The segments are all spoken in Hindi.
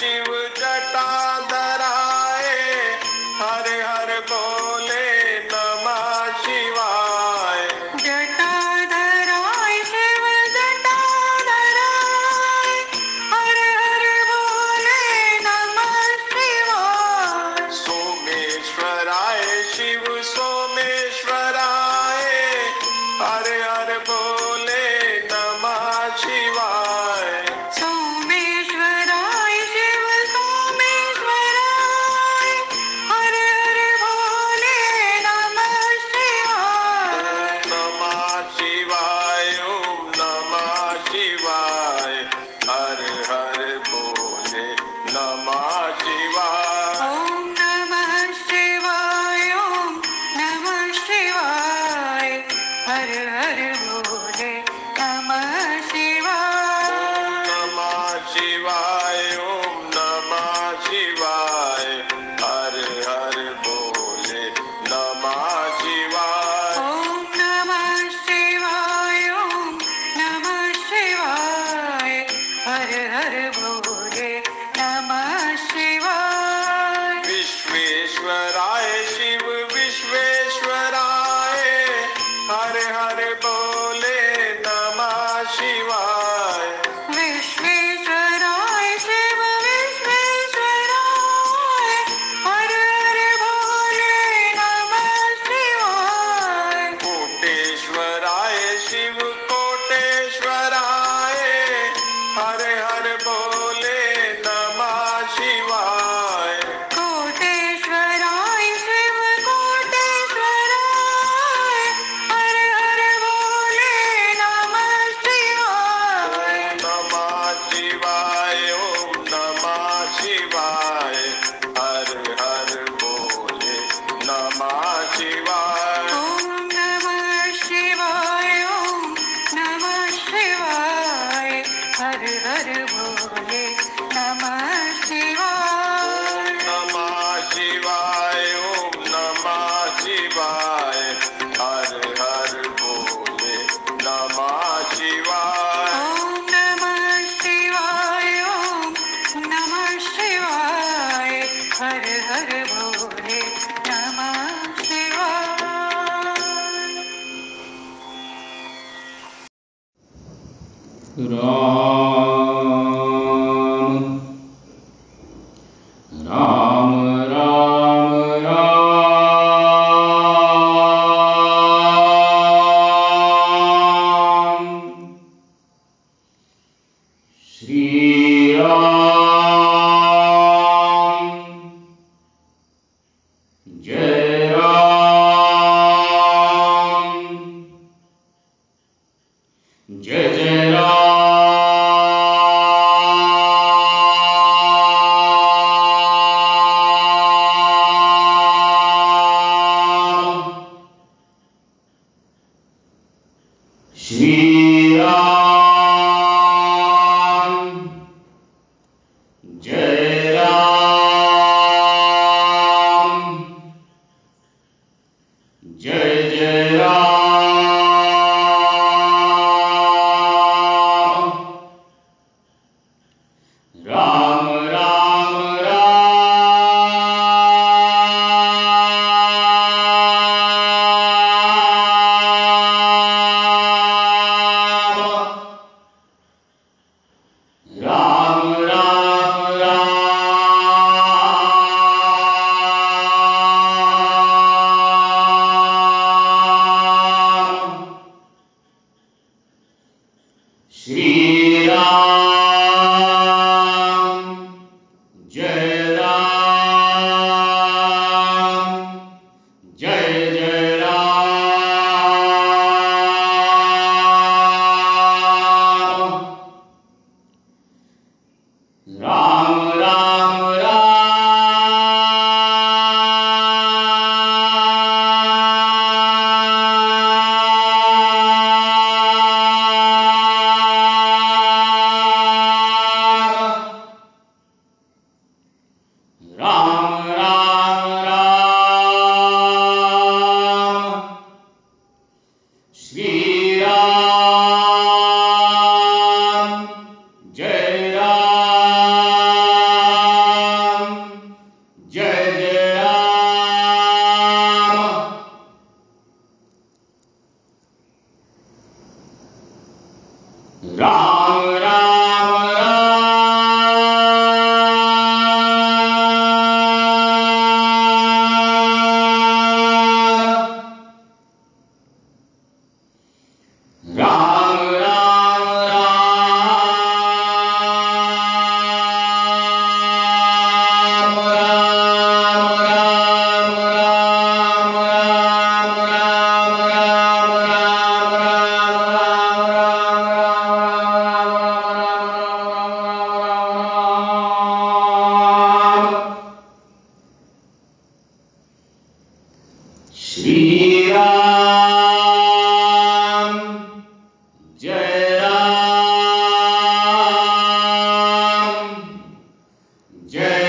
she was Happy Jai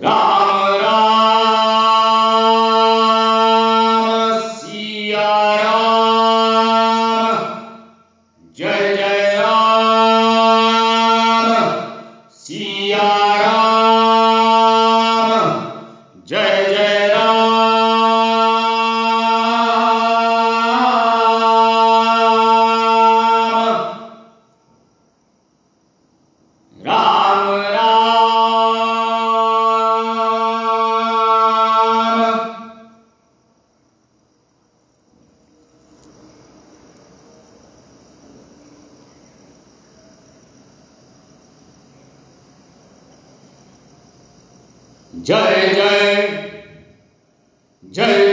God. Jai Jai Jai